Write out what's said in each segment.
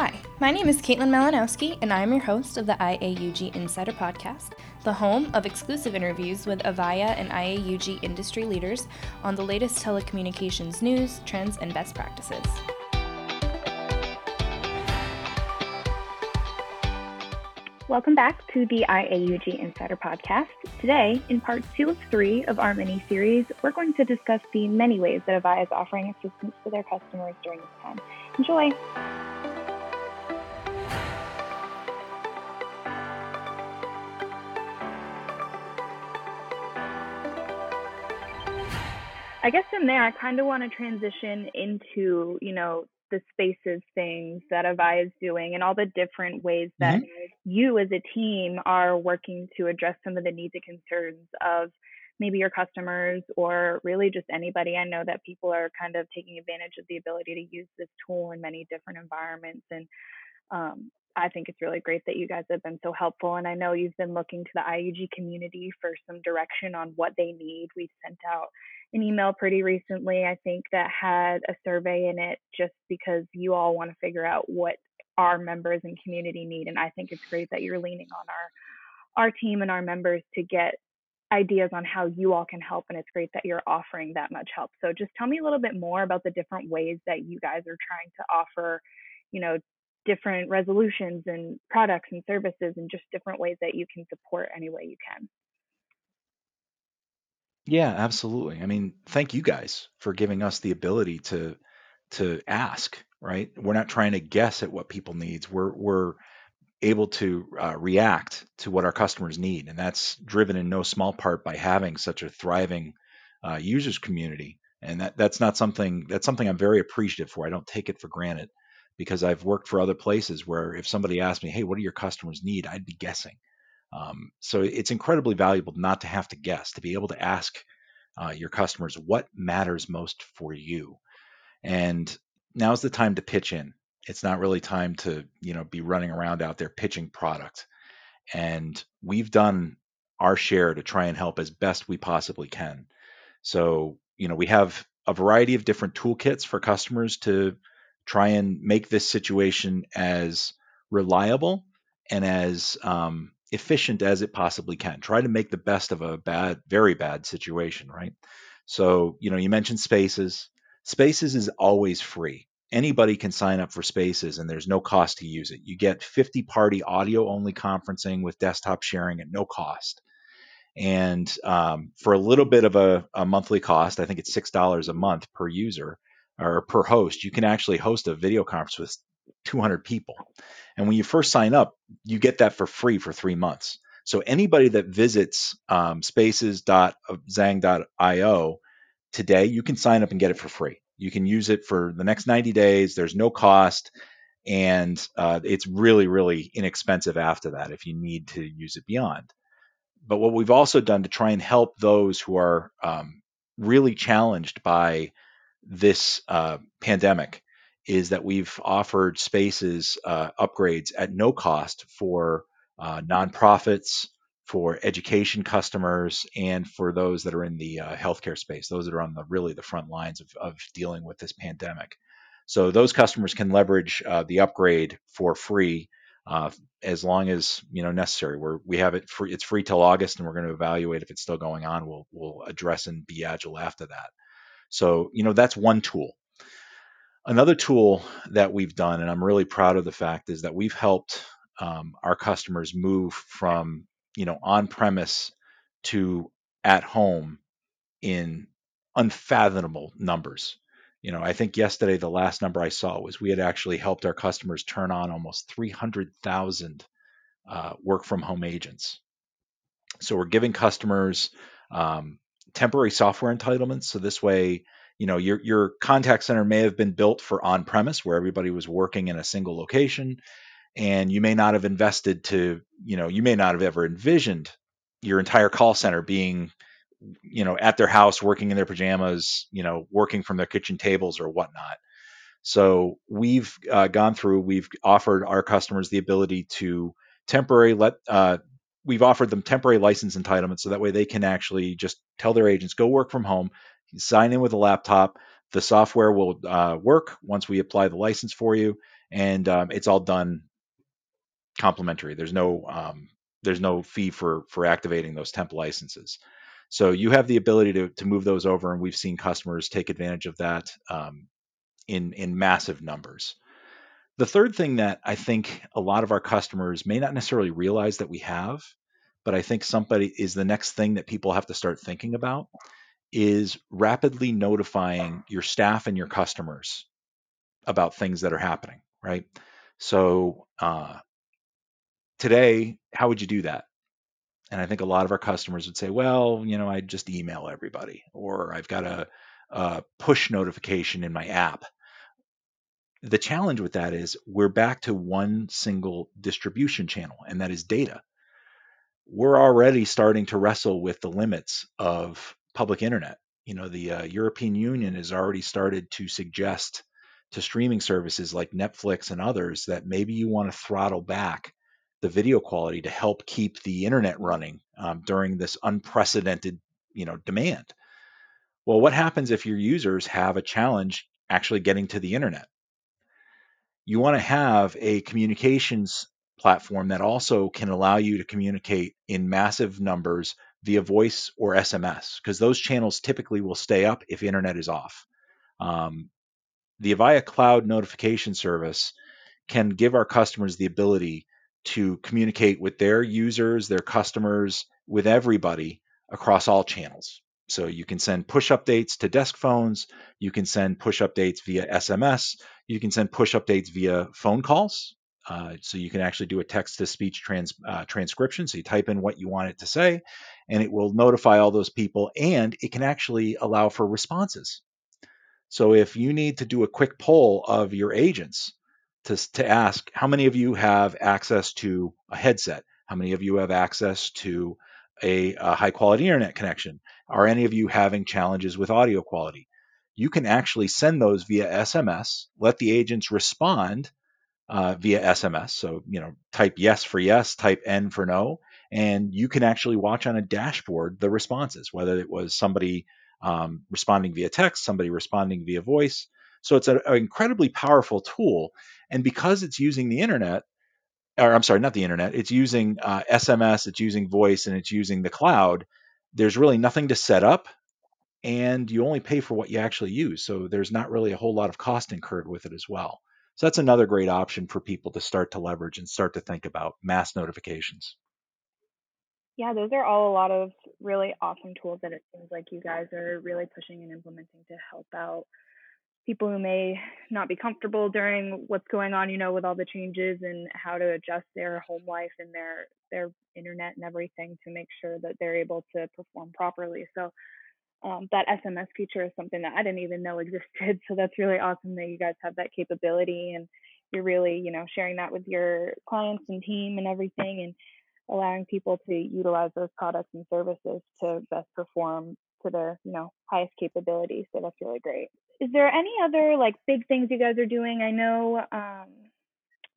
Hi, my name is Caitlin Malinowski, and I am your host of the IAUG Insider Podcast, the home of exclusive interviews with Avaya and IAUG industry leaders on the latest telecommunications news, trends, and best practices. Welcome back to the IAUG Insider Podcast. Today, in part two of three of our mini series, we're going to discuss the many ways that Avaya is offering assistance to their customers during this time. Enjoy! I guess from there, I kind of want to transition into, you know, the spaces things that Avaya is doing and all the different ways that mm-hmm. you as a team are working to address some of the needs and concerns of maybe your customers or really just anybody. I know that people are kind of taking advantage of the ability to use this tool in many different environments. And um, I think it's really great that you guys have been so helpful. And I know you've been looking to the IAUG community for some direction on what they need. We sent out an email pretty recently, I think, that had a survey in it just because you all want to figure out what our members and community need. And I think it's great that you're leaning on our our team and our members to get ideas on how you all can help and it's great that you're offering that much help so just tell me a little bit more about the different ways that you guys are trying to offer you know different resolutions and products and services and just different ways that you can support any way you can. Yeah, absolutely. I mean, thank you guys for giving us the ability to to ask, right? We're not trying to guess at what people needs. We're we're able to uh, react to what our customers need, and that's driven in no small part by having such a thriving uh, users community. And that that's not something that's something I'm very appreciative for. I don't take it for granted because I've worked for other places where if somebody asked me, "Hey, what do your customers need?" I'd be guessing. Um, so it's incredibly valuable not to have to guess, to be able to ask uh, your customers what matters most for you. And now's the time to pitch in. It's not really time to you know be running around out there pitching product. And we've done our share to try and help as best we possibly can. So you know we have a variety of different toolkits for customers to try and make this situation as reliable and as um, efficient as it possibly can. Try to make the best of a bad, very bad situation, right? So, you know, you mentioned Spaces. Spaces is always free. Anybody can sign up for Spaces and there's no cost to use it. You get 50 party audio only conferencing with desktop sharing at no cost. And um, for a little bit of a, a monthly cost, I think it's $6 a month per user, or per host, you can actually host a video conference with 200 people. And when you first sign up, you get that for free for three months. So anybody that visits um, spaces.zang.io today, you can sign up and get it for free. You can use it for the next 90 days. There's no cost. And uh, it's really, really inexpensive after that if you need to use it beyond. But what we've also done to try and help those who are um, really challenged by this uh, pandemic is that we've offered spaces uh, upgrades at no cost for uh, nonprofits, for education customers, and for those that are in the uh, healthcare space, those that are on the really the front lines of, of dealing with this pandemic. So those customers can leverage uh, the upgrade for free uh, as long as you know necessary. We're, we have it free. It's free till August, and we're going to evaluate if it's still going on. We'll we'll address and be agile after that. So, you know, that's one tool. Another tool that we've done, and I'm really proud of the fact, is that we've helped um, our customers move from, you know, on premise to at home in unfathomable numbers. You know, I think yesterday the last number I saw was we had actually helped our customers turn on almost 300,000 uh, work from home agents. So we're giving customers um, temporary software entitlements. So this way, you know, your your contact center may have been built for on-premise where everybody was working in a single location, and you may not have invested to, you know, you may not have ever envisioned your entire call center being, you know, at their house working in their pajamas, you know, working from their kitchen tables or whatnot. So we've uh, gone through, we've offered our customers the ability to temporary let uh, we've offered them temporary license entitlements so that way they can actually just tell their agents go work from home sign in with a laptop The software will uh, work once we apply the license for you, and um, it's all done complimentary. There's no um, there's no fee for for activating those temp licenses. So you have the ability to to move those over, and we've seen customers take advantage of that um, in in massive numbers. The third thing that I think a lot of our customers may not necessarily realize that we have, but I think somebody is the next thing that people have to start thinking about is rapidly notifying your staff and your customers about things that are happening, right? So uh, today, how would you do that? And I think a lot of our customers would say, well, you know, I just email everybody, or I've got a, a push notification in my app. The challenge with that is we're back to one single distribution channel, and that is data. We're already starting to wrestle with the limits of public internet. You know, the uh, European Union has already started to suggest to streaming services like Netflix and others that maybe you want to throttle back the video quality to help keep the internet running um, during this unprecedented, you know, demand. Well, what happens if your users have a challenge actually getting to the internet? You want to have a communications platform that also can allow you to communicate in massive numbers via voice or SMS, because those channels typically will stay up if internet is off. Um, the Avaya Cloud notification service can give our customers the ability to communicate with their users, their customers, with everybody across all channels. So you can send push updates to desk phones, you can send push updates via SMS, you can send push updates via phone calls. Uh, so you can actually do a text to speech trans, uh, transcription. So you type in what you want it to say, and it will notify all those people, and it can actually allow for responses. So if you need to do a quick poll of your agents to, to ask how many of you have access to a headset, how many of you have access to a, a high quality internet connection, are any of you having challenges with audio quality? You can actually send those via SMS, let the agents respond uh, via SMS. So, you know, type yes for yes, type N for no, and you can actually watch on a dashboard the responses, whether it was somebody um, responding via text, somebody responding via voice. So it's an incredibly powerful tool. And because it's using the internet, or I'm sorry, not the internet, it's using uh, SMS, it's using voice, and it's using the cloud, there's really nothing to set up. And you only pay for what you actually use. So there's not really a whole lot of cost incurred with it as well. So that's another great option for people to start to leverage and start to think about mass notifications. Yeah, those are all a lot of really awesome tools that it seems like you guys are really pushing and implementing to help out people who may not be comfortable during what's going on, you know, with all the changes and how to adjust their home life and their their internet and everything to make sure that they're able to perform properly. So um, that SMS feature is something that I didn't even know existed. So that's really awesome that you guys have that capability and you're really, you know, sharing that with your clients and team and everything and allowing people to utilize those products and services to best perform to their, you know, highest capability. So that's really great is there any other like big things you guys are doing? I know um,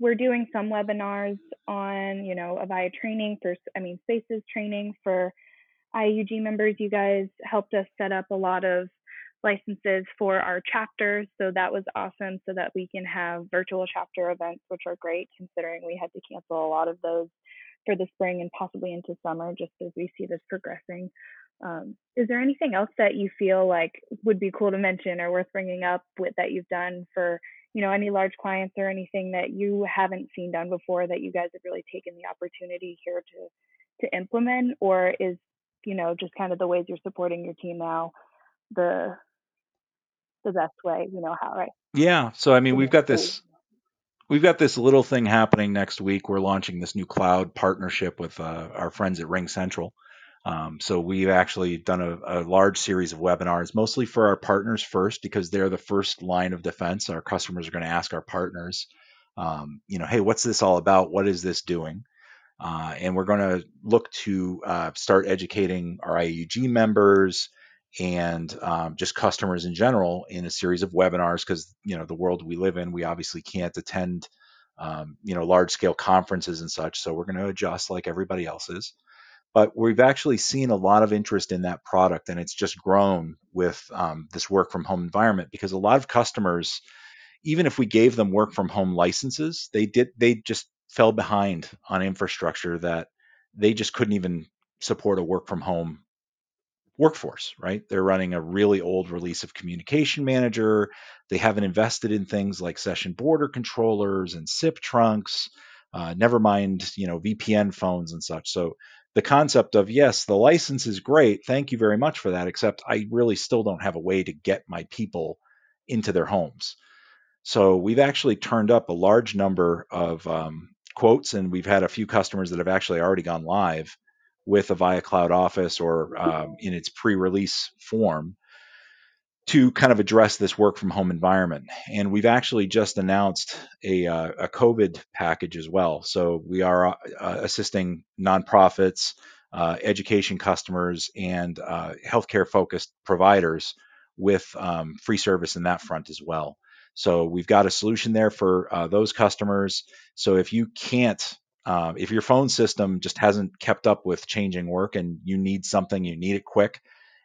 we're doing some webinars on, you know, Avaya training for, I mean, Spaces training for IAUG members. You guys helped us set up a lot of licenses for our chapters. So that was awesome so that we can have virtual chapter events, which are great considering we had to cancel a lot of those for the spring and possibly into summer just as we see this progressing. Um, is there anything else that you feel like would be cool to mention or worth bringing up with that you've done for you know any large clients or anything that you haven't seen done before that you guys have really taken the opportunity here to to implement? Or is you know just kind of the ways you're supporting your team now the the best way you know how right? Yeah so i mean we've got this we've got this little thing happening next week. We're launching this new cloud partnership with uh, our friends at RingCentral um, so we've actually done a, a, large series of webinars, mostly for our partners first, because they're the first line of defense. Our customers are going to ask our partners, um, you know, hey, what's this all about? What is this doing? Uh, and we're going to look to uh, start educating our IAUG members and um, just customers in general in a series of webinars because you know the world we live in, we obviously can't attend um, you know large scale conferences and such. So we're going to adjust like everybody else is. But we've actually seen a lot of interest in that product, and it's just grown with um, this work from home environment because a lot of customers, even if we gave them work from home licenses, they did they just fell behind on infrastructure that they just couldn't even support a work from home workforce, right? They're running a really old release of Communication Manager. They haven't invested in things like session border controllers and SIP trunks. Uh, never mind, you know, VPN phones and such. So the concept of yes, the license is great. Thank you very much for that. Except I really still don't have a way to get my people into their homes. So we've actually turned up a large number of um, quotes, and we've had a few customers that have actually already gone live with Avaya Cloud Office or um, in its pre-release form to kind of address this work from home environment. And we've actually just announced a, uh, a COVID package as well. So we are uh, assisting nonprofits, uh, education customers, and uh, healthcare focused providers with um, free service in that front as well. So we've got a solution there for uh, those customers. So if you can't um, if your phone system just hasn't kept up with changing work and you need something, you need it quick,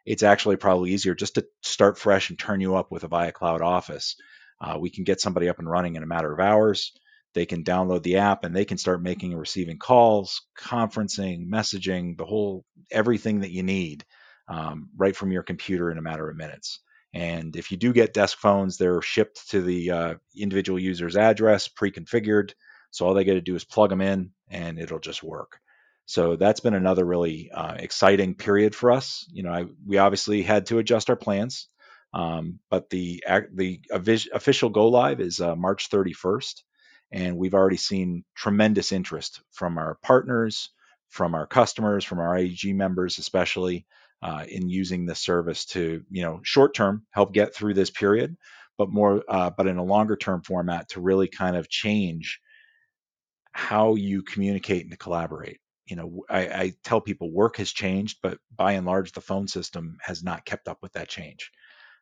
it's actually probably easier just to start fresh and turn you up with Avaya Cloud Office. Uh, we can get somebody up and running in a matter of hours. They can download the app and they can start making and receiving calls, conferencing, messaging, the whole everything that you need um, right from your computer in a matter of minutes. And if you do get desk phones, they're shipped to the uh, individual user's address, pre-configured. So all they got to do is plug them in, and it'll just work. So that's been another really uh, exciting period for us. You know, I, we obviously had to adjust our plans, um, but the the official go live is uh, March 31st, and we've already seen tremendous interest from our partners, from our customers, from our IAUG members, especially uh, in using the service to you know short term help get through this period, but more uh, but in a longer term format to really kind of change how you communicate and collaborate you know, I, I, tell people work has changed, but by and large, the phone system has not kept up with that change.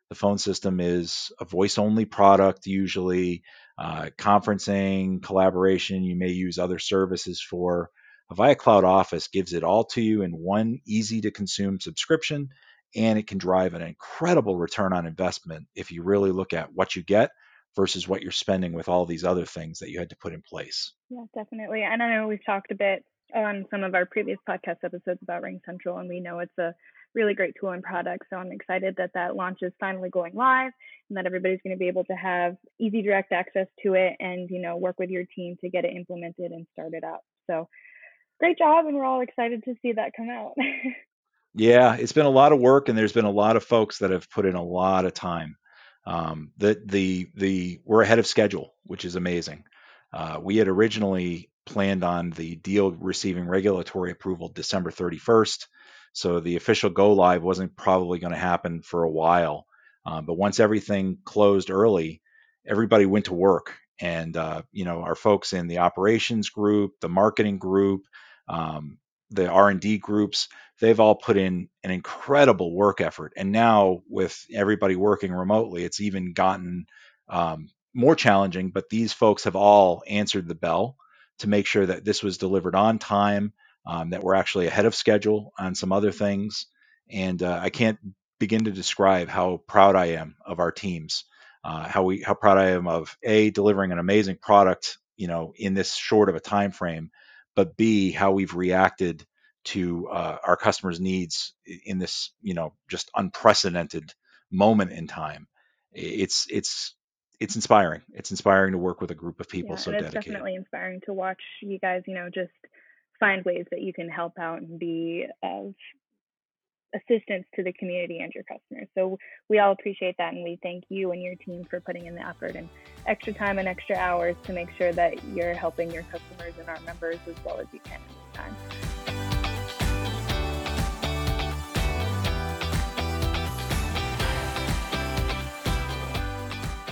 The phone system is a voice only product, usually uh, conferencing, collaboration. You may use other services for. Avaya Cloud Office gives it all to you in one easy to consume subscription, and it can drive an incredible return on investment if you really look at what you get versus what you're spending with all these other things that you had to put in place. Yeah, definitely. And I know we've talked a bit on some of our previous podcast episodes about RingCentral, and we know it's a really great tool and product. So I'm excited that that launch is finally going live, and that everybody's going to be able to have easy direct access to it, and you know work with your team to get it implemented and started up. So great job, and we're all excited to see that come out. yeah, it's been a lot of work, and there's been a lot of folks that have put in a lot of time. Um, the the the we're ahead of schedule, which is amazing. Uh, we had originally planned on the deal receiving regulatory approval December 31st. So the official go live wasn't probably going to happen for a while. Um, but once everything closed early, everybody went to work. And, uh, you know, our folks in the operations group, the marketing group, um, the R&D groups, they've all put in an incredible work effort. And now with everybody working remotely, it's even gotten um, more challenging, but these folks have all answered the bell to make sure that this was delivered on time, um, that we're actually ahead of schedule on some other things. And uh, I can't begin to describe how proud I am of our teams, uh, how we how proud I am of a delivering an amazing product, you know, in this short of a time frame, but b how we've reacted to uh, our customers' needs in this, you know, just unprecedented moment in time. It's it's it's inspiring. It's inspiring to work with a group of people yeah, so it's dedicated. definitely inspiring to watch you guys, you know, just find ways that you can help out and be of assistance to the community and your customers. So we all appreciate that and we thank you and your team for putting in the effort and extra time and extra hours to make sure that you're helping your customers and our members as well as you can at this time.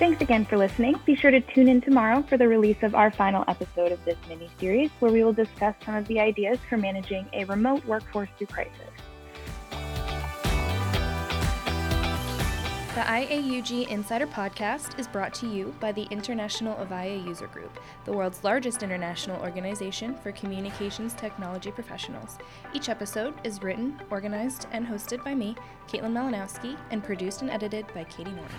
Thanks again for listening. Be sure to tune in tomorrow for the release of our final episode of this mini series, where we will discuss some of the ideas for managing a remote workforce through crisis. The IAUG Insider Podcast is brought to you by the International Avaya User Group, the world's largest international organization for communications technology professionals. Each episode is written, organized, and hosted by me, Caitlin Malinowski, and produced and edited by Katie Norton.